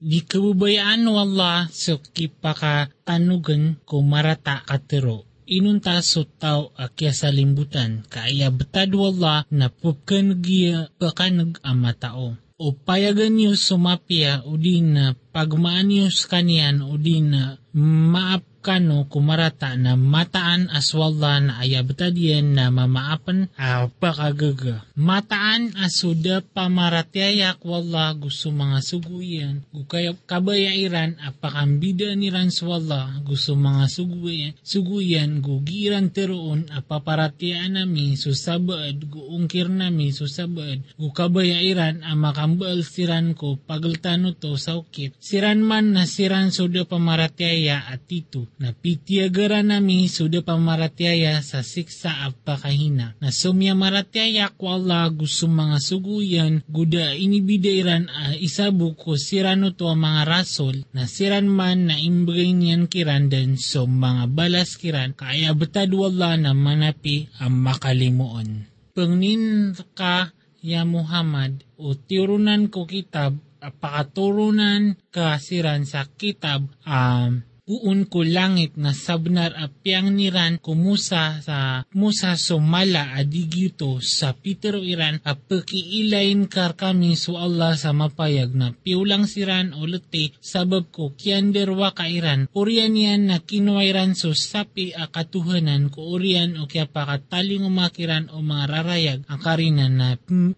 Di kabubayaan wala so kipaka tanugan ko marata katero. Inunta so tao akya sa limbutan, kaya betad wala na pupkan giya pakanag ama tao. O payagan niyo sumapya o di na pagmaan niyo sa kanyan o di na maap kano kumarata na mataan aswalla na ayabtadien na mamaapan apakagaga. Mataan asuda pamaratiayak wala gusto mga suguyan. Gukayap kabayairan apakambida ni swalla gusto mga suguyan. Suguyan gugiran teroon apaparatian nami susabad guungkir nami susabad gukabayairan amakambal siran ko pagaltano to saukit. Siran man na siran suda pamaratiaya at tito na pitiagara nami suda pamaratiaya sa siksa apakahina. Na sumya maratiaya ko Allah gusto mga suguyan, guda inibidairan a uh, isabu ko sirano to mga rasol, na siran man na imbagay niyan kiran dan so mga balas kiran, kaya betad wala na manapi ang makalimuon. Pangnin ka ya Muhammad o tirunan ko kitab pakaturunan kasiran sa kitab um, uun ko langit na sabnar apyang niran kumusa sa musa sumala adigito sa Peter Iran apakiilain kar kami so Allah sa mapayag na piulang siran ulete sabab ko kiander wa kairan urian yan na kinuwairan so sapi akatuhanan ko urian o kaya pakataling umakiran o mga rarayag ang karinan na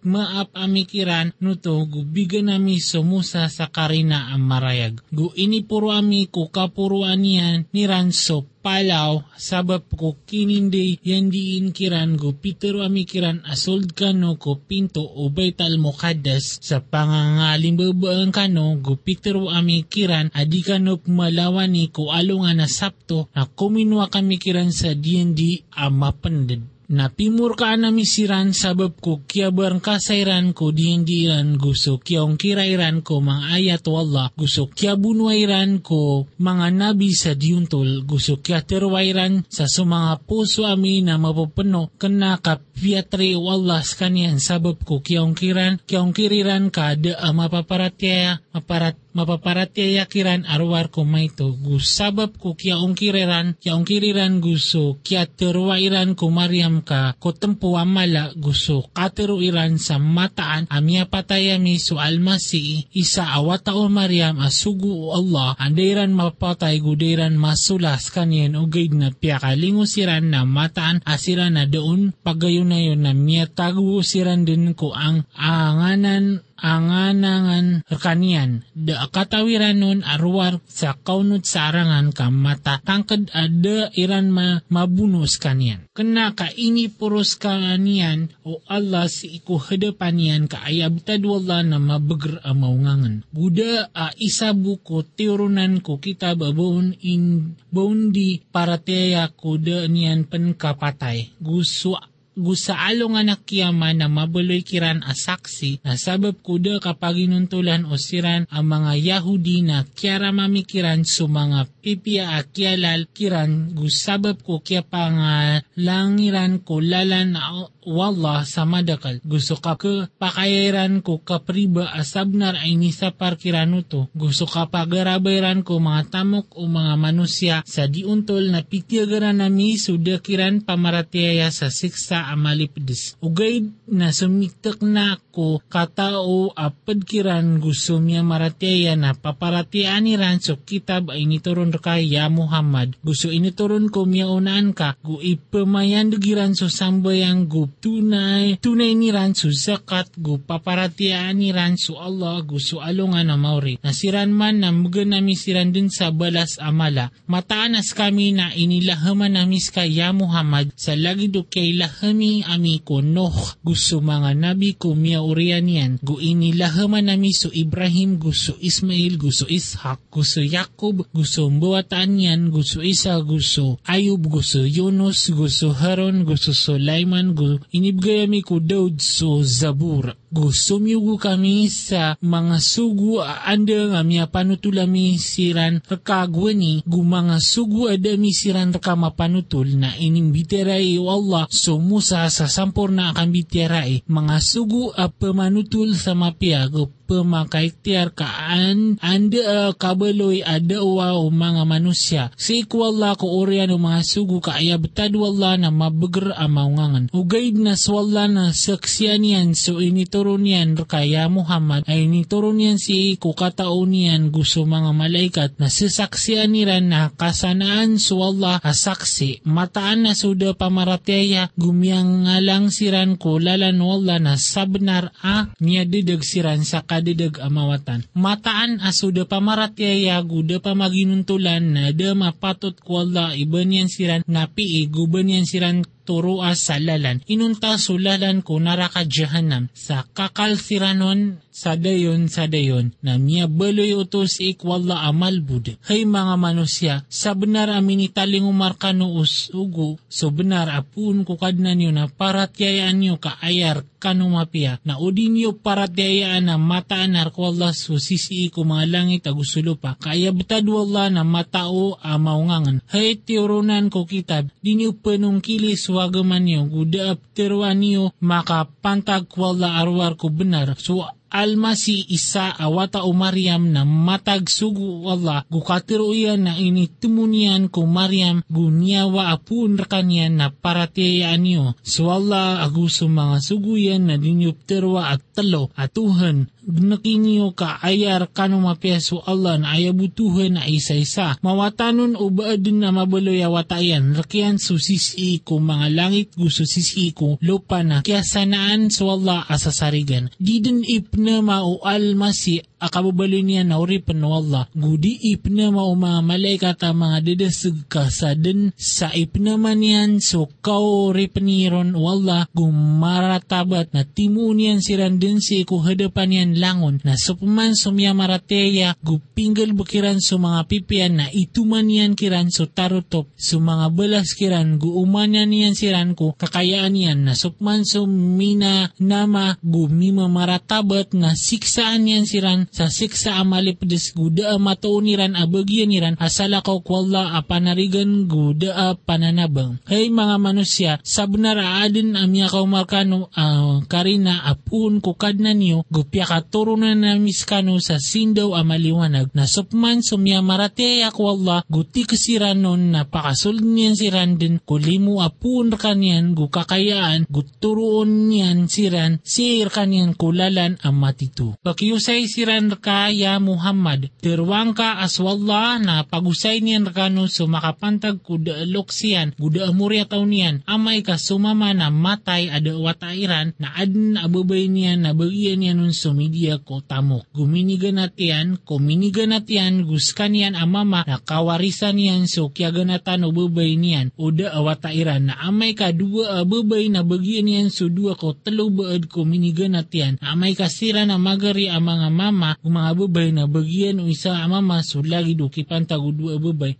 maap amikiran nuto gubigan nami so musa sa karina ang marayag. Gu inipuro ami ko kapuro niyan ni Ranso palaw sabab ko kinindi yan diin kiran go pitero amikiran asold kano ko pinto o baital mukadas sa pangangalimbabaan kano go pitero amikiran adi kano malawani ko alungan na sapto na kuminwa kami kiran sa D&D amapandad Napimur ka na misiran sabab ko kya barang kasairan ko diindiran gusto kyaong kirairan ko mga ayat wala gusto kya bunwairan ko mga nabi sa diuntol gusto kya terwairan sa sumanga puso ami na mapapano kana ka piatre wala kanyan sabab ko kyaong kiran kyaong kiriran ka uh, mapaparatya maparat mapaparatya kiran arwar ko maito gusabab ko kyaong kiriran kyaong kiriran gusto kya terwairan ko Mariam ka ko tempo amala gusto katero iran sa mataan amya patayami so almasi isa awata o Mariam asugu o Allah andairan mapatay gudairan masulas kanyen o gaid na piyakalingo siran na mataan asira na doon pagayon na yun na miya tago siran din ko ang anganan anganangan kanian. Da katawiran nun arwar sa kaunot sa arangan ka mata tangkad ada iran ma mabunos kanian. Kena ka ini puros kanian o Allah si iku hadapan yan ka ayabtad wala na mabagr amaungangan. Buda a isa buko teorunan ko kita babon in bondi para teya ko da niyan penkapatay. Gusto gusaalo nga nakiyama na mabuloy kiran asaksi na sabab kuda kapag inuntulan o siran ang mga Yahudi na kiyara mamikiran su mga pipia akyalal kiran gusabab ko kya pangalangiran ko lalan na wallah sa madakal. Gusto ka ka pakayairan ko kapriba asabnar ay ni sa parkirano to. Gusto ka pagarabayran ko mga tamok o mga manusya sa diuntol na pitiagaran nami sudakiran pamaratiaya sa siksa amalipdis. Ugay na sumitak na ko katao apadkiran gusto miya maratiaya na paparatian ni so kitab ay nituron kaya Muhammad. Gusto inituron ko miya unaan ka gu ipamayan dugiran so sambayang gu tunay, tunay ni ransu zakat gu paparatiaan ni ransu Allah gu sualungan na mauri. Nasiran man na mga nami siran dun sa balas amala. Mataanas kami na inilahaman namis kaya Muhammad sa lagi do kay lahami ami ko Noh gusto mga nabi ko miya urian yan. Gu inilahaman nami so Ibrahim gusto Ismail gusto Ishak gusto Yakob gusto buwataan yan gusto Isa gusto Ayub gusto Yunus gusto Haron gusto Sulaiman gusto inibgayami ko daw so zabur. Gusto miyugo kami sa mga sugu anda nga miya panutulami siran rekagwani gu mga sugu ada mi siran reka mapanutul na inimbiterai Allah so musa sa sampurna akan biterai mga sugu a pemanutul sa mapia gu pemakaitiar kaan anda uh, kabaloy ada o mga manusya. Si ikwala ko orian o mga sugu kaaya betadu Allah na mabeger amaungangan. Ugaid na swalla na saksyan yan so initurun yan kaya Muhammad ay initurun yan si ko kataon yan gusto mga malaikat na sisaksyan niran na kasanaan swalla asaksi mataan na suda pamaratyaya gumiyang ngalang siran ko lalan wala na sabnar a niya didag siran sa kadidag amawatan. Mataan asuda pamaratyaya guda pamaginuntulan na da mapatot ko wala iba niyan siran napi guban niyan siran turua sa lalan. Inunta sulalan ko naraka jahanam sa kakalsiranon sa dayon sa dayon na miya baloy utos ikwalla amal bud. Hay mga manusya, sa benar amin italing umarkano usugo, so benar apun ko kadnan nyo na paratyayaan nyo kaayar kanumapia na udin nyo paratyayaan na mataan arkwalla so sisi ko mga langit agusulo pa. Kaya betad wala na matao amaungangan. Hay tiurunan ko kitab, di nyo penungkilis wagaman nyo, guda apterwan nyo makapantag wala arwar ko benar. So almasi isa awata o Maryam na matag sugu Allah gukatiro iyan na initimunian ko Maryam gunyawa apun kanyan na paratiyaan niyo. So Allah aguso mga sugu yan na dinyupterwa at talo atuhan nakiniyo ka ayar kano mapiaso Allah na ayabutuhan na isa-isa. Mawatanon o baadun na mabaloy awatayan, rakian susisi ko mga langit gusto sisi ko lupa na kaya sanaan so Allah asasarigan. Di din ipna mao almasi akababalo niya na uripan no. Gudi ipna mao mga malaikat mga dedesig ka sa ipna man yan so kau ripaniron o Allah gumaratabat na timunian siran din si ko hadapan yan langon na supaman sumya marateya gupinggal bukiran sa mga pipian. Na ituman yan kiran so tarutop. Sa mga balas kiran guuman yan yan siran ko kakayaan yan. Na supman sumina nama gumima maratabat na siksaan yan siran sa siksa amalipdes guda matauniran abagyan niran asala ko kwalla apanarigan guda pananabang. Hey mga manusya, sabnara adin amya kaumarkano uh, karina apun kukadna niyo gupya katurunan na miskano sa sindaw amaliwanag na supman sumya marate akwalla guti kasiranon na pakasulod niyan siran din kulimu apun kanyan gukakayaan guturuon niyan siran sir kanyan kulalan amatitu. Pakiusay siran kaya Muhammad. Terwang ka aswalla na pagusay niyan kano sumakapantag kuda loksiyan guda amurya taunian amay ka sumama na matay ada watairan na adin ababay niyan na bagian niyan nun sumidia ko tamo. Guminigan natiyan, kuminigan natiyan, guskan niyan amama na kawarisan niyan so kya ganatan ubabay niyan uda awatairan na amay ka dua ababay na bagian niyan so dua ko talo baad kuminigan natiyan na amay kasira na magari ang mga mama mga babay na bagian o isa amama so lagi do kipantag dua babay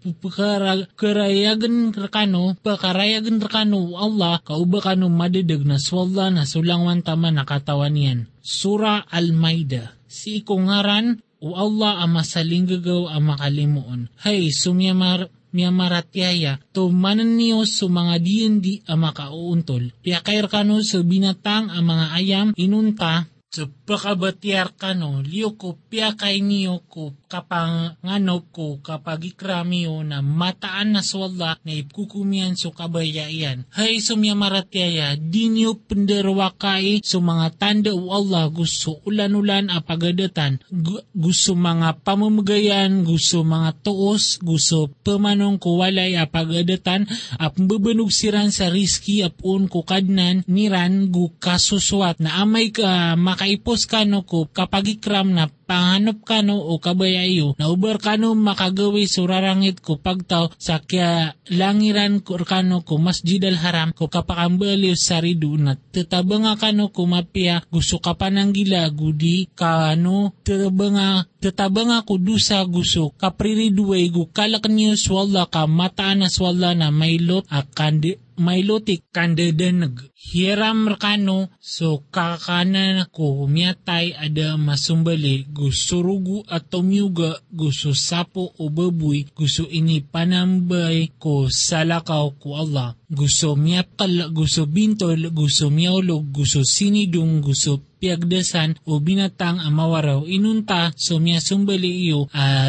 karayagan rakano pakarayagan rakano Allah kauba kano madadag na swalla na sulangwan tama nakatawan yan. Sura Al-Maida. Si ikungaran o Allah ang masalinggagaw ang makalimuon. Hay, sumyamar miyamaratyaya to manan niyo sa mga di ang makauuntol. Piyakair kano sa binatang ang mga ayam inunta sa pakabatyar kano liyo ko piyakay niyo ko kapang ngano ko kapag ikramiyo na mataan na swalla na ipkukumian so kabayayan. Hay sumya maratyaya, di niyo penderwakai so mga tanda o Allah gusto ulan-ulan apagadatan, gu- gusto mga pamamagayan, gusto mga tuos, gusto pamanong ko walay apagadatan, ap siran sa riski apun ko kadnan niran gu kasuswat na amay ka makaipos kano ko kapag ikram na panganop kano o kabayayo na ubar kano makagawi surarangit ko pagtaw sa kya langiran ko kano ko masjid al haram ko kapakambaliw sa ridu na tetabanga kano ko mapia gusto ka pananggila gudi kano tetabanga tetabanga ko dusa gusto kapririduay gu kalak niyo swalla ka mataan na swalla na mailot akan may lutik kandadanag. Hiram rakano so kakana ko miyatay ada masumbali gusto rugu at tumyuga gusto sapo o baboy gusto ini panambay ko salakaw ko Allah. Gusto miyapkal, gusto bintol, gusto miyaulog, gusto sinidung, gusto piagdasan o binatang amawaraw inunta so miya sumbali iyo uh,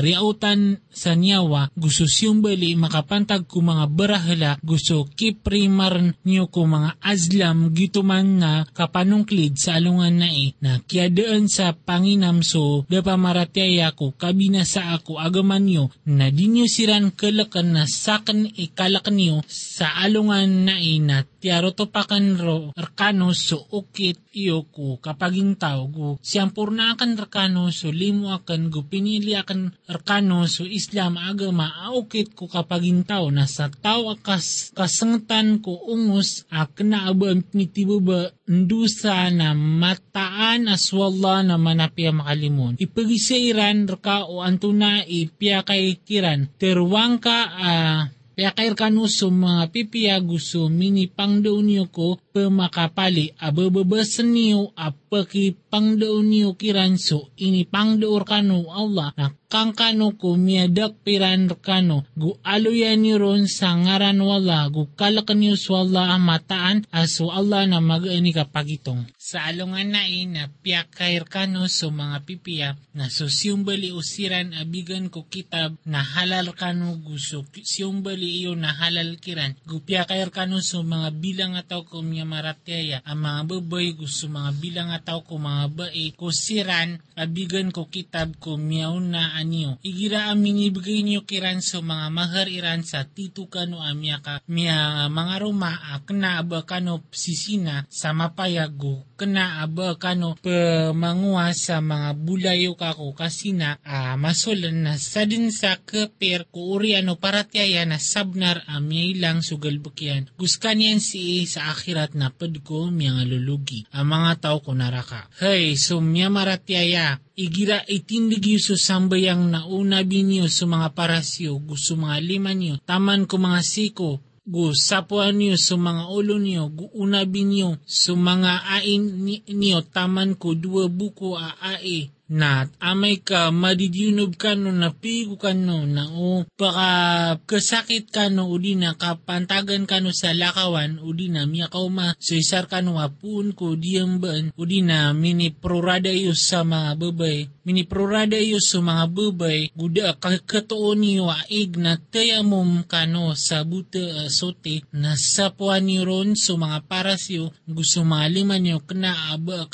sa niyawa gusto sumbali makapantag ko mga barahala gusto kiprimar niyo ko mga azlam gituman na kapanungklid sa alungan na e na kiadaan sa panginam so dapa maratyaya ko kabina sa ako agaman niyo na dinyo siran kalakan na sakan ikalakan niyo sa alungan na e na tiaro to pakan ro arkano so ukit iyo ko kapaging tao go siyang purna akan arkano so limo akan go pinili akan arkano so Islam aga maaukit ko kapaging tao na sa tao akas kasangtan ko ungus akna aba mitibo ba ndusa na mataan aswalla na manapya makalimon ipagisiran raka o antuna ipya kay kiran terwang ka uh, kaya kair kanu so mga pipiya gusto mini pangdaon niyo ko pemakapali abababasan niyo apaki pangdaon niyo kiran so ini pangdaor kanu Allah na kang kano ko miadak piran kano gu aluyan niyo ron sa ngaran wala gu kalakan niyo so Allah mataan aso Allah na mag-ani kapagitong. Sa alungan na na piyakair kano so mga pipiya na so siyumbali usiran abigan ko kitab na halal kano gusto siyumbali iyo na halal kiran gupya kair kano so mga bilang ataw ko miya maratyaya ang mga baboy gusto mga bilang ataw ko mga bae ko abigan ko kitab ko miyaw na anyo. Igira amin ibigay niyo kiran so mga mahar iran sa titu kano amya ka miya mga ruma kena aba kano sisina sa mapayago kena aba kano pemangua sa mga bulayo kako kasina uh, masolan na sa din sa keper ko uri ano paratyaya na sabnar amya ilang sugal bukyan. Guskan yan si sa akhirat na padko miya nga lulugi. Ang mga tao ko naraka. Hey, so miya maratyaya igira itindig yu so sambayang nauna binyo so mga parasyo gusto mga lima niyo taman ko mga siko gu sapuan niyo so mga ulo niyo gu una binyo so mga ain niyo taman ko dua buko a ae na amay ka madidyunob ka no na pigo ka no na o baka kasakit ka no o di na kapantagan ka no sa lakawan o di na miya ka uma. So isar ka no apun ko diyang ban o di na mini prorada iyo sa mga babay mini prorada iyo sa mga babay guda kakatoon niyo aig na tayamom ka no sa buta uh, sote na sapuan niyo ron so mga parasyo gusto mga niyo kena aba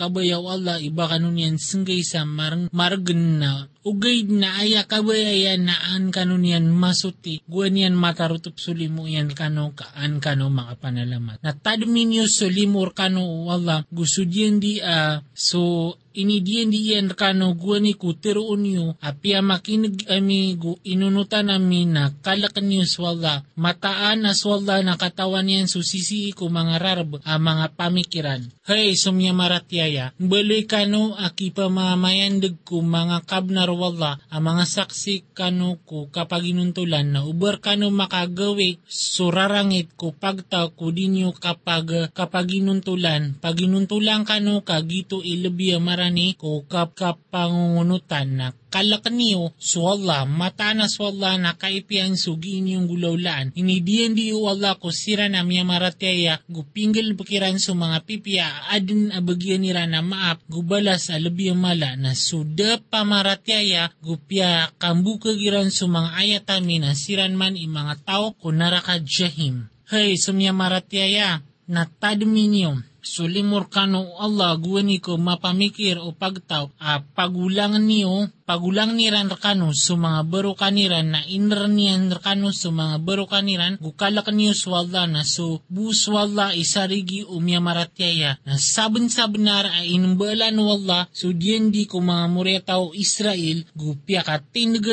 Allah iba kanon yan singgay sa marang margen na ugay na aya kabaya na an kanon yan masuti. Guwan yan matarutup sulimo yan kano kaan kano mga panalamat. Na tadminyo sulimor kano wala gusto diyan di uh, so ini diyan kano guwani ko tiroon nyo apia makinig ami gu inunutan nami na kalakan nyo swalda mataan na swalda na katawan yan susisi ko mga rarb a mga pamikiran. Hey sumya maratyaya baloy kano aki pa mamayandag ko mga kabnar wala a mga saksi kano ko kapag inuntulan na uber kano makagawi surarangit ko pagtaw ko dinyo kapag kapag inuntulan pag inuntulan kano kagito ilabia maran ni ko kap kapangungunutan na kalakan niyo swalla mata na swalla na kaipiang sugi inyong gulaulaan inidiyan di wala ko sira na miya maratyaya gupinggil bakiran sa mga pipia adin abagyan nira na maap gubalas alabi mala na suda pa maratyaya gupya kambuka giran sa mga ayatami na siran man i mga tao ko naraka jahim. Hey, sumya maratyaya, na tadminyo, sulimur kano Allah guwani ko mapamikir o pagtaw a pagulang niyo pagulang niran rakano so mga baro kaniran na inran niyan rakano so mga baro kaniran gukala kaniyo swalda na so buswalda isarigi umya maratyaya na sabon sabnar ay inumbalan wala so diyan di ko mga muretaw Israel gupya ka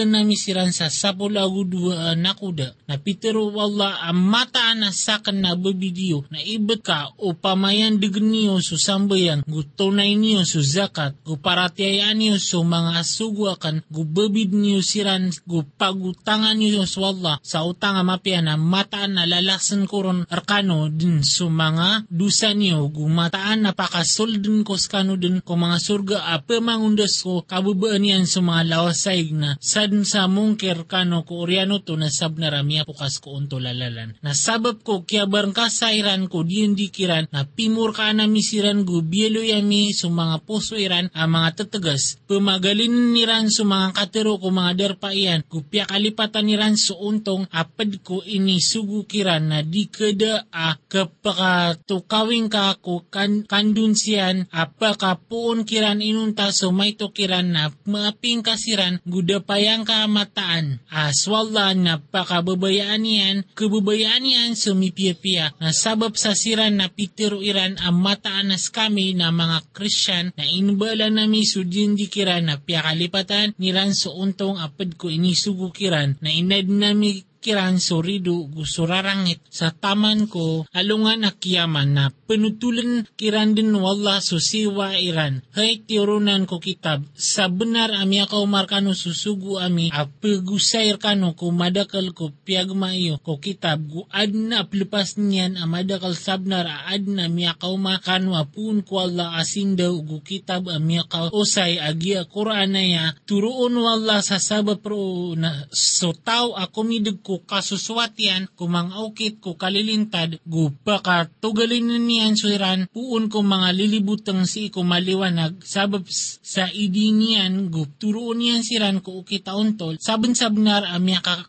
na misiran sa sapulago dua uh, nakuda. Na pitero wala ang mata na sakan na babidiyo na ibat ka o pamayan digan niyo so sambayan gutunay niyo so zakat guparatyayan niyo so mga asugo dua kan gubabid niyo siran gupagutangan niyo sa Allah sa utang mapya na mataan na lalasan koron arkano din so mga dusa niyo gumataan na pakasoldin ko skano din ko mga surga apa mangundas ko kabubaan yan sa mga lawasay na sad sa mungkir kano ko oriano to na sab na ramya pukas ko unto lalalan. Nasabab ko kya barang kasairan ko diyan dikiran na pimur ka na misiran go bielo yami sa mga puso iran ang mga tatagas. Pemagalin niran sa mga katero ko mga derpaian kupya kalipatan niran sa untong apad ko ini sugukiran na di kada a kapakatukawing ka ko kan, kandun siyan. Apa kapuon kiran inunta so may tukiran na maaping kasiran gudapayang kamataan. Aswalla na pakababayaan niyan kababayaan niyan sumipiyapia na sabab sa siran na pitiro iran ang mataanas kami na mga Christian na inbala nami sudin dikiran na piyakalipatan niran so untong apad ko inisugukiran na inad nami kiran sorido gusurarangit sa taman ko alungan akiyaman na penutulan kiran din wala susiwa iran. Hay tirunan ko kitab sa benar ami ako markano susugu ami apagusayr kano ko madakal ko piyagma iyo ko kitab gu adna aplipas niyan amadakal sabnar aadna mi ako makano apun ko Allah asin daw gu kitab ami ako usay agi Quran na ya turuon wala sa sabab pro na so tao ako midig ko kasuswatian kumang aukit ko kalilintad gu baka tugalin niyan suiran puun ko mga lilibutang si ko maliwanag sabab sa idinian gu turuon niyan siran ko ukitaon tol sabon sabnar a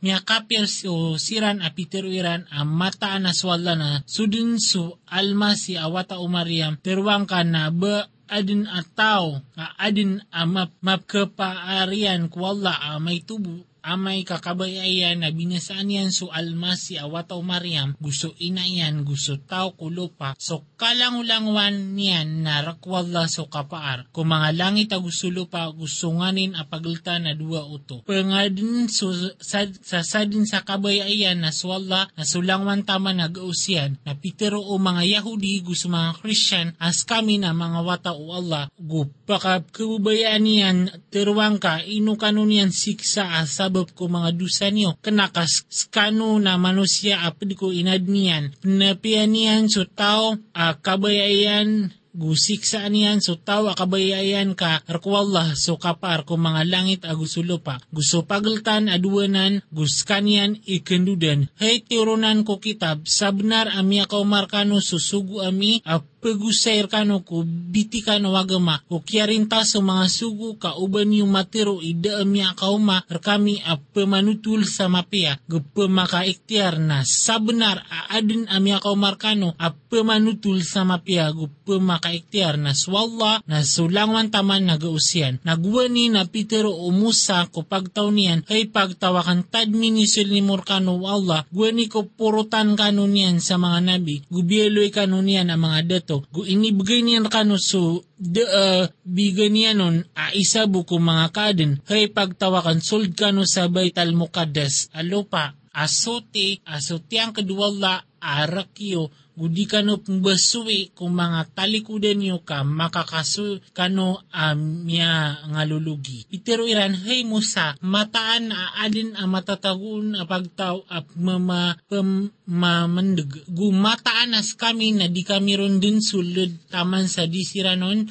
miyakapir so siran a pitiruiran a mata na swalla na sudin su alma si awata umariam terwang ka na ba adin ataw adin a map, mapkapaarian ko wala a may tubo amay kakabayayan na binasaan yan so almasi awataw Mariam gusto ina yan gusto tao kulupa so kalangulangwan niyan na rakwala so kapaar. Kung mga langit a gusto lupa gusto nganin apagulta na dua uto. Pangadin so sad, sa sadin sa kabayayan na swalla na sulangwan tama nag-ausyan na pitero o mga Yahudi gusto mga Christian as kami na mga wata o Allah gupaka kababayaan niyan teruang ka inu kanon yan siksa asab ko mga dusa niyo. Kanakas kano na manusia apad ko inad niyan. Pinapian niyan so tao uh, kabayayan gusik sa aniyan so tawa kabayayan ka arkwallah so kapar ko mga langit agusulo pa gusto pagaltan aduanan gus kanian ikendudan hey tirunan ko kitab sabnar ami ako markano susugu ami a pagusayr kano ko biti kano wagama ko kiyarinta sa mga sugu ka uban yung matiro ida ami akauma kami a pemanutul sa mapia. Gupa makaiktiar na sabnar aadin ami ako markano a pemanutul sa mapia. Gupa makaiktiar na swalla na sulangwan taman nagausian nagwani na Petero umusa ko pagtaw niyan ay pagtawakan tadmi ni Sulimur kano Allah. Gwani ko purutan kano niyan sa mga nabi. Gubieloy kano niyan ang mga dato gu inibigay niyan kano so de uh, bigan niya nun a isa buko mga kaden hay pagtawakan sold kano sa Baital Muqaddas alopa asote asote ang kaduwala arakyo gudi kano pembasuwi kung mga talikudan nyo ka makakasu kano amya nga lulugi. Itero iran, hey Musa, mataan na adin ang matatagun a pagtaw at mama pamamandag. Gumataan as kami na di kami ron din sulod taman sa di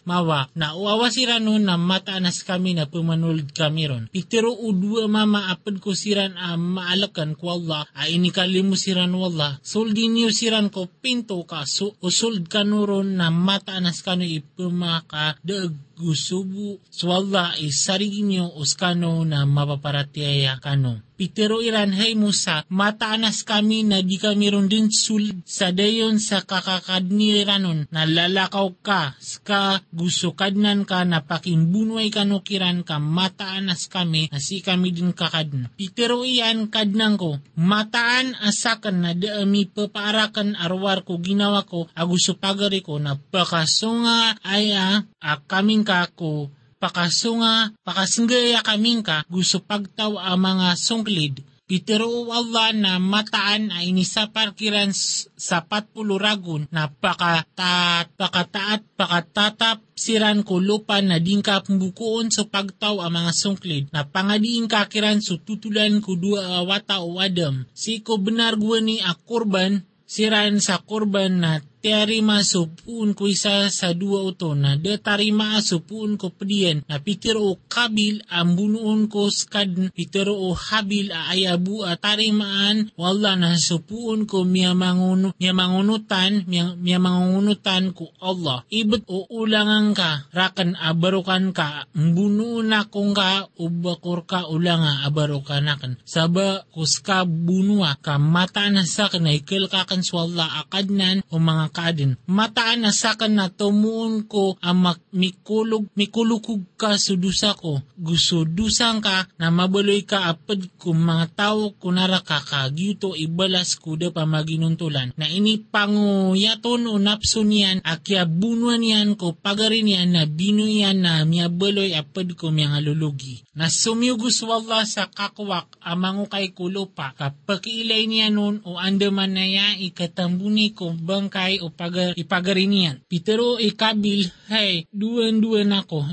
mawa. Na uawa siranon na mataan as kami na pumanulod kami ron. Itero udua mama apad ko siran a maalakan ko Allah a inikalimu siran wala. Soldin niyo siran ko pinto ka so usul kanuron na mataanas kano ipumaka daag gusubu swalla isarigi niyo uskano na mapaparatiaya kano. Pitero iran hay Musa, mataanas kami na di kami ron din sul sa dayon sa kakakadniranon na lalakaw ka, ska gusto kadnan ka na pakimbunoy kanukiran ka mataanas kami na si kami din kakadna. Pitero iyan kadnang ko, mataan asakan na daami papaarakan arwar ko ginawa ko agusto pagari ko na pakasunga aya a kaming ka ko pakasunga, pakasinggaya kaming ka, gusto pagtaw ang mga sunglid, Pitero Allah na mataan ay ini sa parkiran sa patpulo ragun na pakataat, pakataat, pakatatap siran ko lupa na dingka pembukuon sa pagtaw ang mga sungklid na pangadiin kakiran so tutulan ko dua awata o adam. Si ko benar ni akurban siran sa kurban na tiarima supun ko isa sa dua uto na de tarima supun ko pedian na pitiro o kabil ang bunuon ko skad. Pitiro o habil a ayabu at tarimaan wala na supun ko miya manguno miya mangunutan miya, mangunutan ko Allah. Ibet o ulangan ka rakan abarukan ka bunuon akong ka ubakor ka ulanga abarukan akan. Saba kuska bunua ka mata na sa kanay kakan swalla akadnan o mga kaadin. Mataan na sakan na tumuon ko ang mikulog, mikulukog ka sudusa ko. Gusto dusang ka na mabaloy ka apad kung mga tao kunara ka kagyuto ibalas kuda pa maginuntulan. Na ini panguyaton o napso niyan akya bunuan niyan ko pagarin niyan na binuyan na miyabaloy apad ko mga lulugi. Na sumiyugos wala sa kakwak amango kay kulopa kapakilay niya nun o andaman na ya ikatambuni ko bangkay o pagar, ipagarinian. Pitero ikabil, hey, duwan-duwan ako,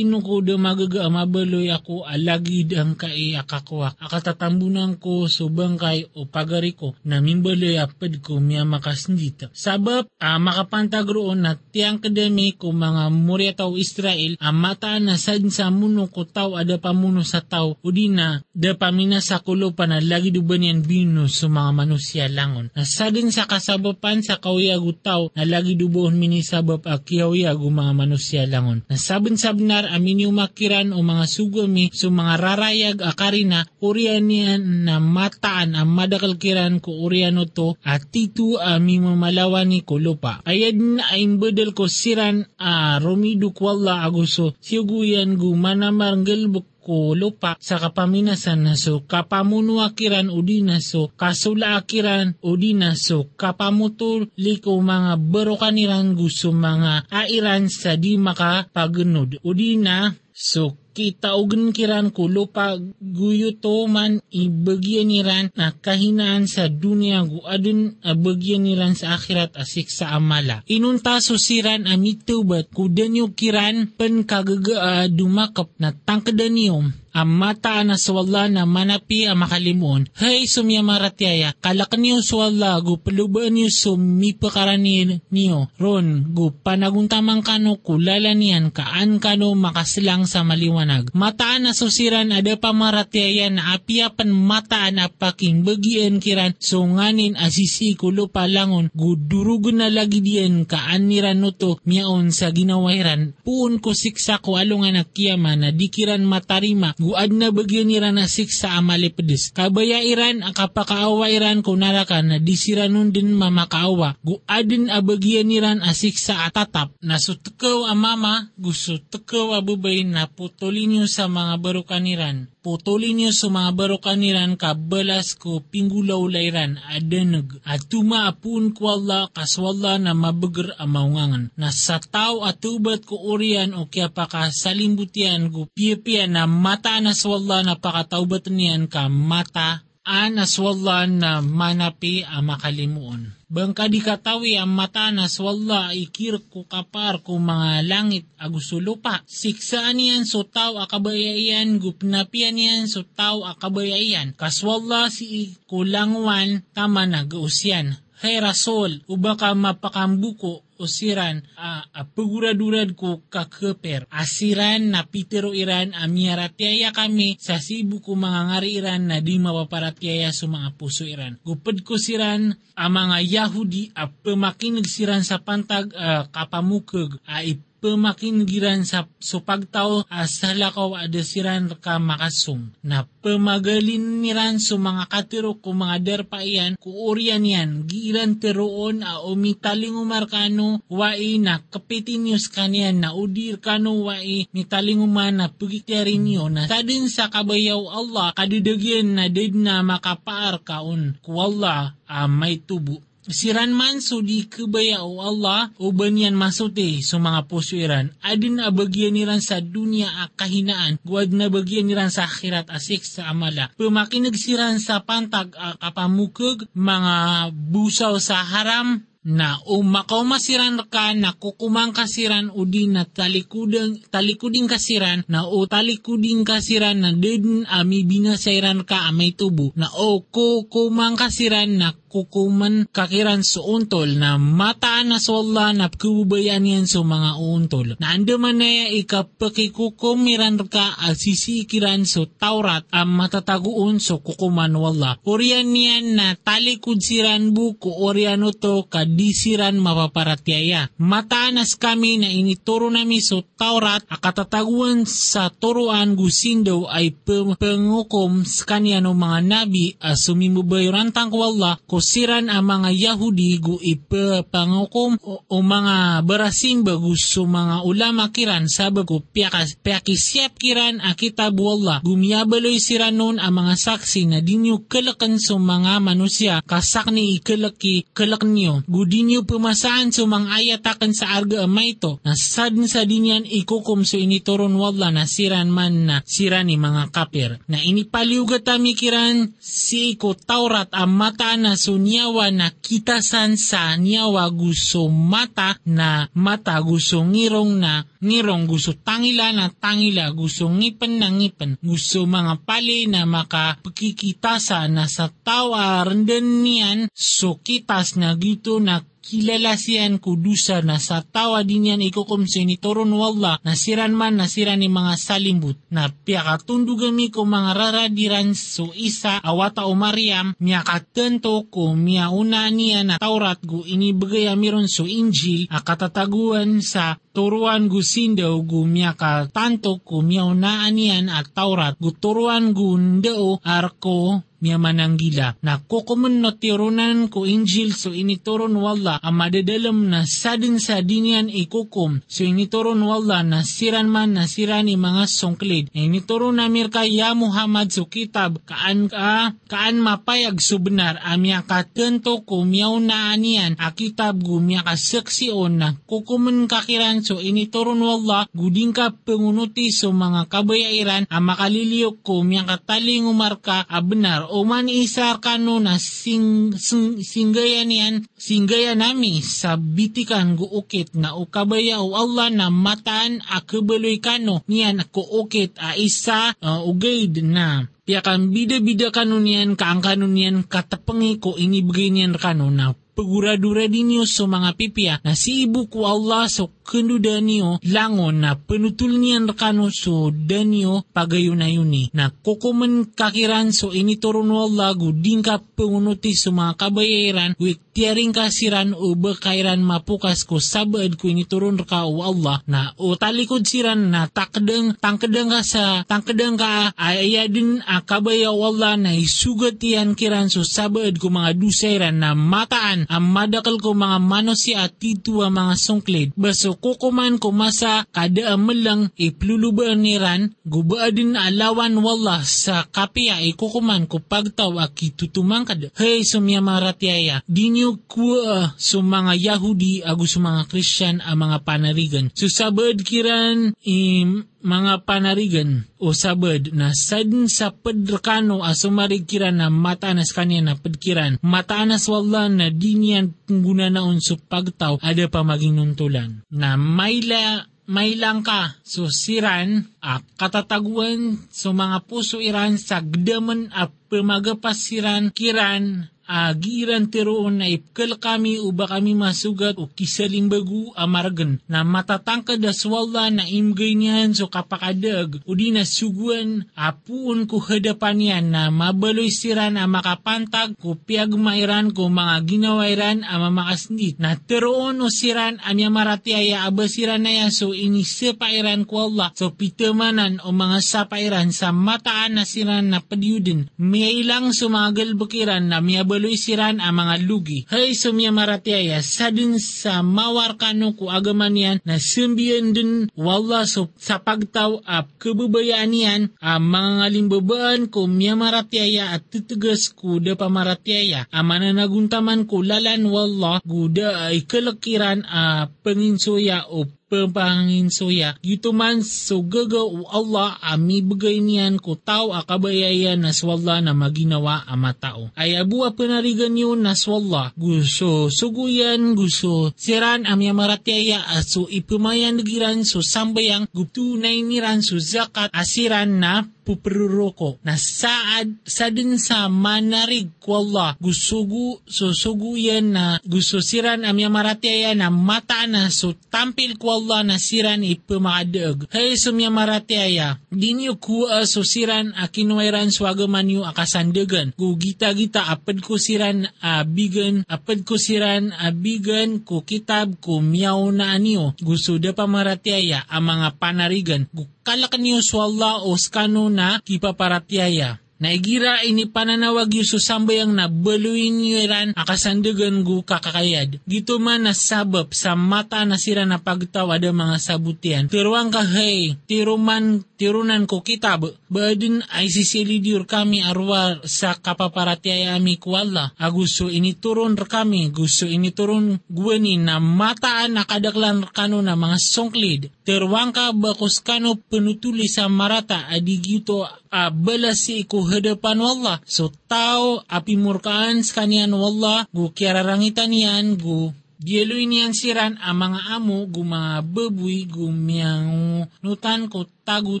da magaga mabaloy ako alagid ang kai akakwa. Akatatambunan ko so bangkay o pagari ko na mimbaloy apad ko miya makasndita. Sabab, uh, makapantag roon na tiyang kadami ko mga murya tao Israel, ang mata na sad sa muno ko tao ada pamuno sa tao o di na da pamina sa kulo pa na lagi duban yan bino sa mga manusia langon. Nasadin sa kasabapan sa kawiyagu tao na lagi dubohon mini sabab akiyawiyagu mga manusia langon. Nasabin-sabinar amin yung makiran o mga sugami so mga rarayag akarina urian niyan na mataan ang madakalkiran ko uriano to at titu ami mamalawan ni kulupa. Ayad na aing bedel ko siran a uh, romidu kwalla aguso siyuguyan gu manamarngal ko lupa sa kapaminasan na so kapamunuakiran o di na so kasulaakiran o di na so kapamutuli ko mga berokaniran gusto mga airan sa di makapagunod o di na so kita ugan kiran ko lupa guyo to man ibagyan niran na kahinaan sa dunia gu adun abagyan niran sa akhirat asik sa amala. Inunta susiran amitubat kudanyo kiran pen kagaga uh, dumakap na tangkadaniyom ang mata na swalla na manapi ang makalimon. Hay sumya maratyaya, kalakan niyo swalla gu palubaan niyo sumipakarani niyo. Ron gu panaguntamang kano kulala niyan kaan kano makasilang sa maliwanag. Mataan na susiran ada pamaratyaya na apiapan mataan apaking bagian kiran so nganin asisi kulo palangon gu durugon na lagi diyan kaan niranuto miyaon sa ginawairan. Puun ko siksa ko alungan na kiyama na dikiran matarima guad na bagyan nira na siksa amali pedis. Kabaya iran ang kapakaawa iran kunara na disiranon din mamakaawa. Guadin abagyan niran asiksa atatap na sutkaw amama gusto tukaw abubay na putulin sa mga barukaniran. Putulin mga barukaniran kabalas ko pinggulaw layran adenag at tumaapun ko Allah kaswalla na mabagar amaungangan. Na sa tao atubat ko urian o kaya pa kasalimbutian ko piya na mata na swalla na pakataubat niyan ka mata anas wala na manapi ang makalimuon. Bangka di katawi ang mata na swalla ikir ko kapar ko mga langit agusulupa. Siksaan niyan so tao akabayayan, gupnapian niyan so tao akabayayan. Kaswalla si kulangwan tama na gausyan. Hey Rasol, uba ka mapakambuko usiran a uh, pagurad-urad ko kakeper. Asiran na pitero iran amiaratyaya kami sa sibu ko mga ngari iran na di mapaparatyaya sa mga puso iran. Gupad ko siran ang mga Yahudi a pemakinig siran sa pantag uh, kapamukag a uh, pemakingiran sa supagtao sa lakaw adasiran ka makasum. Na pemagalin niran so mga katiro ko mga derpaian ku orian yan giiran teroon a umitaling umarkano wai na kapitin news kanyan na udir kano wai mitaling uman na pagityarin nyo na sadin sa kabayaw Allah kadidagyan na did na makapaar kaon ku Allah uh, may tubo siran man so di kebaya o Allah o banyan masote so mga puso iran. Adin na bagyan niran sa dunia a kahinaan, guwad na bagyan niran sa akhirat asik sa amala. Pumakinagsiran sa pantag a kapamukog, mga busaw sa haram, na o masiran ka na kukumang kasiran o di na talikuding, talikuding kasiran na o talikuding kasiran na din ami binasairan ka amay tubo na o kukumang kasiran na kukuman kakiran sa untol na mataan na sa Allah na kubayan yan sa mga untol. Na ando man na ikapakikukumiran ka at sisikiran sa Taurat ang matataguon sa kukuman wala. Oriyan niyan na talikod siran buko oriano to kadisiran mapaparatyaya. Mataanas kami na inituro nami sa Taurat akatataguan sa turuan gusindo ay pengukom sa kanya ng mga nabi as sumimubayurantang ko Allah siran ang mga Yahudi gu ipapangukom o, o mga barasimba gusto mga ulama kiran sabag ko piakas, piakisyap kiran a kitab wala gumiyabaloy siran nun ang mga saksi na dinyo kalakan sa mga manusya kasak ni ikalaki kalak niyo gu dinyo pumasaan sa mga ayatakan sa arga amay to na sadin sa dinyan ikukom so initoron wala na siran man na siran ni mga kapir. Na inipaliugat kiran si iko Taurat ang mataan na so niyawa na kitasan sa niyawa gusto mata na mata gusto ngirong na ngirong gusto tangila na tangila gusto ngipan na ngipan gusto mga pali na makapakikitasa na sa tawa rendan niyan so kitas na gito na kilala siyan kudusa na sa tawa din yan ikukumsi ni Toron Walla na siran man na siran ni mga salimbut na piakatundugan ko mga raradiran so isa awata o Mariam miya katento ko miya una niya na Taurat gu inibagay amiron so Injil akatataguan sa turuan gu sindaw gu miya ka tanto ko miya unaan niyan at Taurat gu turuan gu ndeo arko miya mananggila na kukumun no tirunan ko injil so inituron wala ang madadalam na sadin sa dinyan ikukum so inituron wala na siran man na sirani mga songklid. Inituron na mirka ya Muhammad so kitab kaan ka? Kaan mapayag subnar? Amya ka tento ko miyaw na aniyan a kitab gu miya ka seksyon na kukumun kakiran so inituron wala guding ka pengunuti so mga kabayairan ang makaliliyok ko miya ka taling umarka a benar o man isa kano na sing, sing, singgayan yan, singgaya nami sa bitikan guukit na ukabaya o Allah na mataan akabaloy kano niyan kuukit a isa uh, ugaid na. Piakan bida-bida kano niyan, kaang kano niyan, katapangi ko inibigay niyan kano na pagura-dura ninyo sa mga pipya na si ibu ko Allah so kenuda niyo langon na penutul niyan rakano so danyo pagayo na kukuman kakiran so initurun Allah guding ka pengunuti sa mga kabayaran wik tiyaring kasiran o bakairan mapukas ko sabad ko initurun ka o Allah na o talikod siran na takdeng tangkedeng ka sa tangkedeng ka ayadin a kabayaw Allah na isugat iyan kiran so sabad ko mga dusairan na mataan ang madakal ko mga manosya at titu ang mga sungklid. Baso kukuman ko masa kada amalang iplulubaan niran, gubaadin alawan wala sa kapya ikukuman ko pagtaw ak itutumang kada. Hey sumya maratyaya, di niyo kuwa sa mga Yahudi ago sa mga Christian ang mga panarigan. So sabad kiran im mga panarigan o sabad na sadin sa padrakano asumarig kiran na mataanas kanya na padkiran mataanas wala na di niyan guna naon sa pagtaw ada pa maging nuntulan. Na mayla may lang ka so siran a katataguan so mga puso iran sa gdaman a pamagapasiran kiran agiran tiroon na ipkal kami uba kami masugat o kisaling bagu amargan na matatangkad aswala na imgay niyan so kapakadag o di na suguan apuon ko hadapan yan na mabaloy siran a makapantag ko piag mairan ko mga ginawairan a mamakasnit na tiroon o siran amya maratiaya abasiran na yan so inisipairan ko Allah. So pitamanan o mga sapairan sa mataan na siran na padyudin may ilang sumagal bukiran na miyaba baloy siran ang mga lugi. Hay sumya maratiaya sadin sa mawar kano ko agaman na simbiyan din wala so, sa pagtaw at kababayaan yan ang mga ngalimbabaan ko miya maratiaya at titigas ko da pamaratiaya. Ang mananaguntaman ko lalan wala guda ay kalakiran a panginsoya o pepangin soya. Gitu man so gaga o Allah ami bagay niyan ko tao akabayayan na swalla na maginawa ama tao. Ay abu panarigan yun na swalla. Gusto suguyan, gusto siran amya maratiaya aso ipumayan nagiran so sambayang guptunay niran so zakat asiran na puperuroko na saad sa din sa manarig ko Allah. Gusugu susugu yan na gusto siran amya maratiaya na mata na so tampil ko Allah na siran ipumakadag hay sumya maratiaya dinyo kuwa so siran a kinuwairan swagaman yu akasandagan gu gita apad ko siran a bigan apad ko siran a bigan ko kitab ko miyaw na anyo gusto da pa maratiaya ang mga panarigan. Gu kalakan niyo swalla o skano na kipaparatiaya. Naigira ini pananawag yu susambayang na baluin yu iran akasandagan gu kakakayad. Gito man na sabab sa mata na sira na pagtaw ada mga sabutian. Tiruang kahay, tiruman, tirunan ko kitab. Baadin ay sisilidyur kami arwar sa kapaparatiaya ami kuwala. Agusto ini turun kami, gusto ini turun guwani na mataan nakadaklan kano na mga songklid. Tiruang ka bakos kano penutuli sa marata adi gito a balasi ko hadapan wallah. So tao api murkaan sa kanyan wallah gu kiararangitan yan gu Dieloy niyan siran ang mga amo gu mga babuy gu miyang nutan ko tagut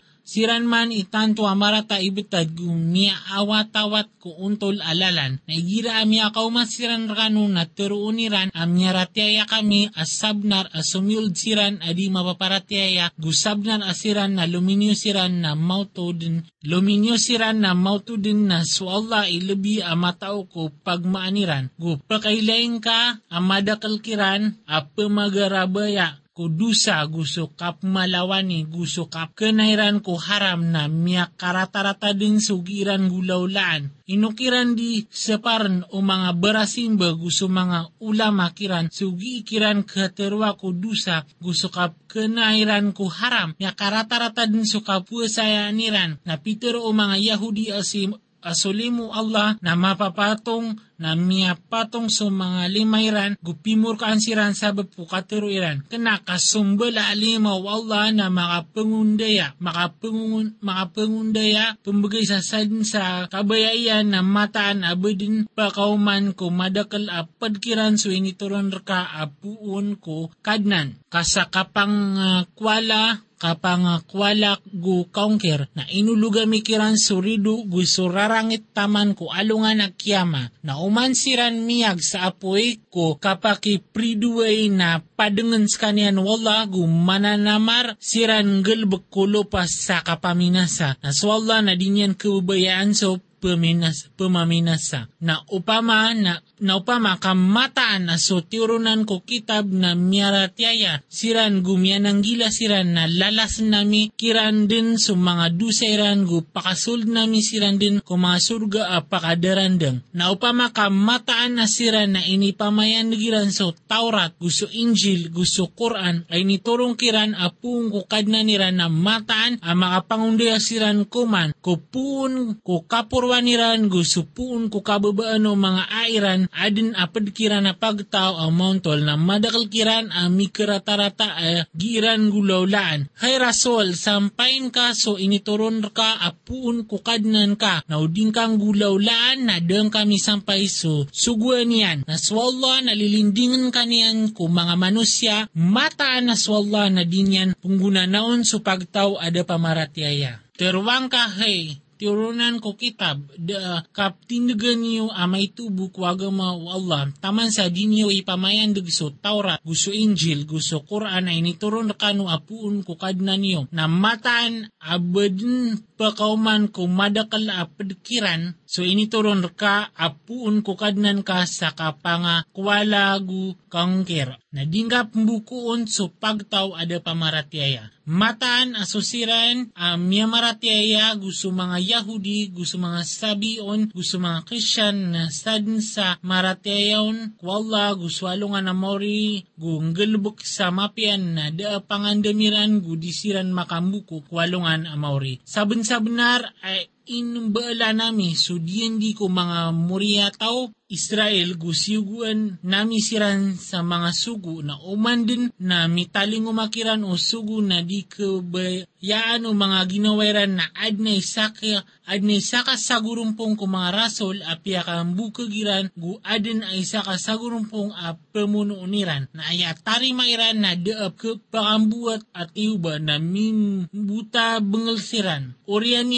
siran man itanto amarata ibitad gu miya awat-awat ko untol alalan. Naigira amya kaumasiran rano na teruuniran amya ratiaya kami asabnar asumyuld siran adi mapaparatiaya gu sabnar asiran na luminyo siran na mauto din luminyo siran na mauto din na so Allah ilabi amatao ko pagmaaniran. Gu pakailain ka amadakal kiran a pamagarabaya ko dusa gusto kap malawani gusto kap kenairan ko haram na miya karatarata din sugiran gulaulaan. Inukiran di separan o mga berasimba gusto mga ulama kiran sugi ikiran katerwa ko dusa gusto kap kenairan ko haram. Ya karatarata din so kapuasaya niran na Peter o mga Yahudi asim asulimu Allah na mapapatong na miya patong sa mga limayran gupimur kaan siran sabab po katiruiran kena kasumbala alimaw Allah na makapangundaya makapangun, makapangundaya pembagay sa sadin sa kabayayan na mataan abadin pakauman ko madakal apad kiran so inituron ka apuun ko kadnan. Kasakapang uh, kwala kapang kwalak gu kaungkir na inuluga mikiran suridu gu surarangit taman ko alungan na kiyama na uman siran miyag sa apoy ko kapaki priduay na padengen skanian wala gu mananamar siran gelbek ko lupas sa kapaminasa na swalla na dinyan kebayaan so peminas, pemaminasa. Na upama na, na upama kamataan na so tiurunan ko kitab na miaratiaya siran gumianang gila siran na lalas nami kiran din so mga dusairan gu pakasul nami siran din ko mga surga a pakadarandang. Na upama kamataan na siran na inipamayan giran so Taurat gusto Injil gusto Quran ay niturong kiran apung ko kadna niran na mataan a makapangundaya siran kuman ko puun ko kapur purwaniran o mga airan adin apad kiran na pagtao ang mountol na madakal kiran ang mikiratarata a giran gulaulaan. Hay rasol, sampain ka so inituron ka apuun kukadnan ka na uding kang gulaulaan na dang kami sampay so suguan yan. Na swalla nalilindingan ka niyan ko mga manusya mataan na swalla na dinyan pungguna naon so pagtaw ada pamaratiaya. Terwang ka hey, tiurunan ko kitab da kaptindagan niyo amay tubo ko agama o Allah taman sa di niyo ipamayan gusto Taurat gusto Injil gusto Quran ay nituron kanu apuun ko kadna niyo na mataan abadin pakauman ko madakal apedkiran so inituron ka apuun ko kadnan ka sa kapanga kwalagu kangker na dingga pembukuon so pagtaw ada pamaratiaya mataan asusiran ang miyamaratyaya gusto mga Yahudi, gusto mga Sabion, gusto mga Christian na sadin sa maratyayon, wala gusto alungan na mori, gunggelbuk sa mapian na da pangandamiran gudisiran makambuko walungan amauri. Sabun sa benar ay inbaala nami so di ko mga muriya tao Israel gusyuguan nami siran sa mga sugu na uman din na mitaling umakiran o sugu na di kabayaan o mga ginawairan na adnay saka adnay saka sagurumpong ko mga rasol apya kang bukagiran gu adin ay saka sagurumpong a pemunuuniran na ay atari mairan na deap ke pakambuat at iuba na mimbuta bengelsiran. Orian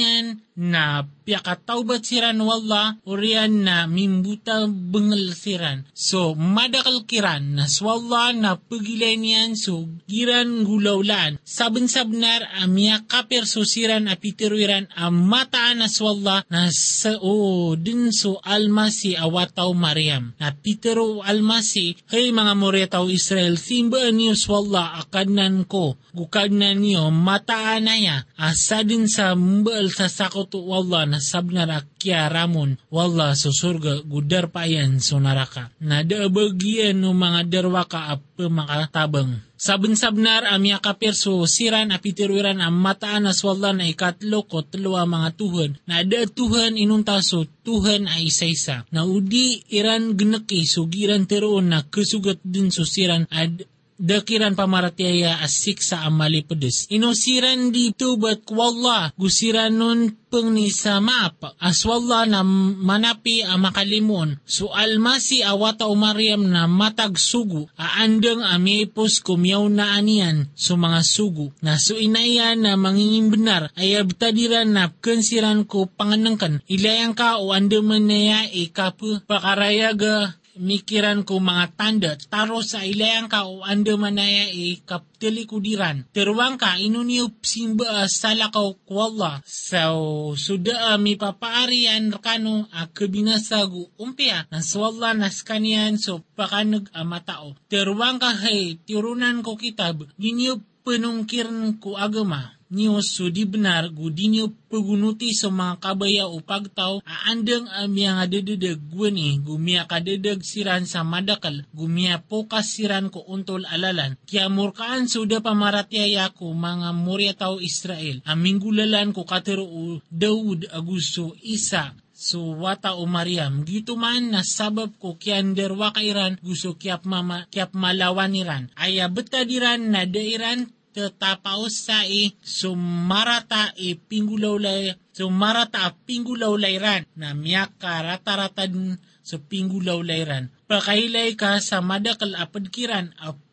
na piakataubat siran wala orian na mimbuta bengelsiran. So, madakal kiran na swalla na pagilan yan so giran gulaulan. Saben-sabnar amya kaper susiran apitiruiran ang mataan na swalla na sa o din so almasi awataw Mariam. Na pitero almasi, hey mga moretaw Israel, simba niyo swalla akadnan ko. Gukadnan niyo mataan na ya. Asa din sa mbal sa sakot wala na sabnar akya ramon wala sa surga gudar pa yan so naraka. Na daabagyan no mga darwaka ap makatabang. Sabon-sabnar amya kaperso siran apitiruiran ang mataan na swalla na ikatlo ko tluwa mga tuhan na ada tuhan inuntaso tuhan ay isa-isa. Na udi iran gnaki sugiran teroon na kesugat din susiran ad dakiran pamaratyaya asik sa amali pedes. Inusiran di tubat kwalla. Gusiran nun peng ni sa map aswalla na manapi a so almasi awata o Mariam na matag sugu. Aandeng amipos kumyaw na anian. So mga sugu. Na so inayan na mangingin benar. Ay abtadiran na kensiran ko panganangkan ilayang ka o andeman naya ikapu pakarayaga mikiran ko mga tanda, taro sa ilayang ka o ando manaya e kaptili kudiran. Terwang ka, inuniyo simba uh, sala ka kwalla. So, suda uh, mi papaarian kano a uh, kabinasagu umpia. Naswalla naskanian so pakanag uh, matao. Terwang ka hey, tirunan ko kitab, ginyo penungkiran ko agama niyo so di benar gudi niyo pagunuti sa mga kabaya o pagtaw aandang amya nga dededag gwani gumya kadedag siran sa madakal gumya pokas siran ko untol alalan. Kya murkaan suda pamaratyaya ko mga murya tao Israel. Aming gulalan ko katero o Daud Agusto Isa So wata o Mariam, gito man na sabab ko kiander wakairan gusto kiap mama kiap malawan iran. Aya betadiran na dairan tetapaos sa i sumarata i pinggulawlay sumarata a pinggulawlayran na miyaka rata-ratan sa pinggulawlayran. Pakailay ka sa madakal a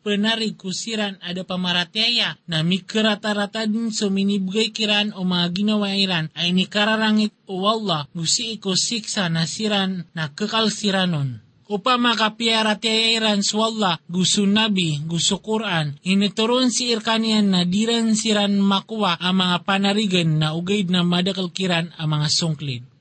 penarig kusiran ada pamaratyaya na mikarata-rata din so minibgay kiran o mga ginawairan ay nikararangit o Allah gusi ko siksa na siran na kekalsiranon upama kapiara tiyairan swalla gusto nabi, gusto Quran, inituron si Irkanian na diran siran makuha ang mga panarigan na ugaid na madakalkiran ang mga sungklid.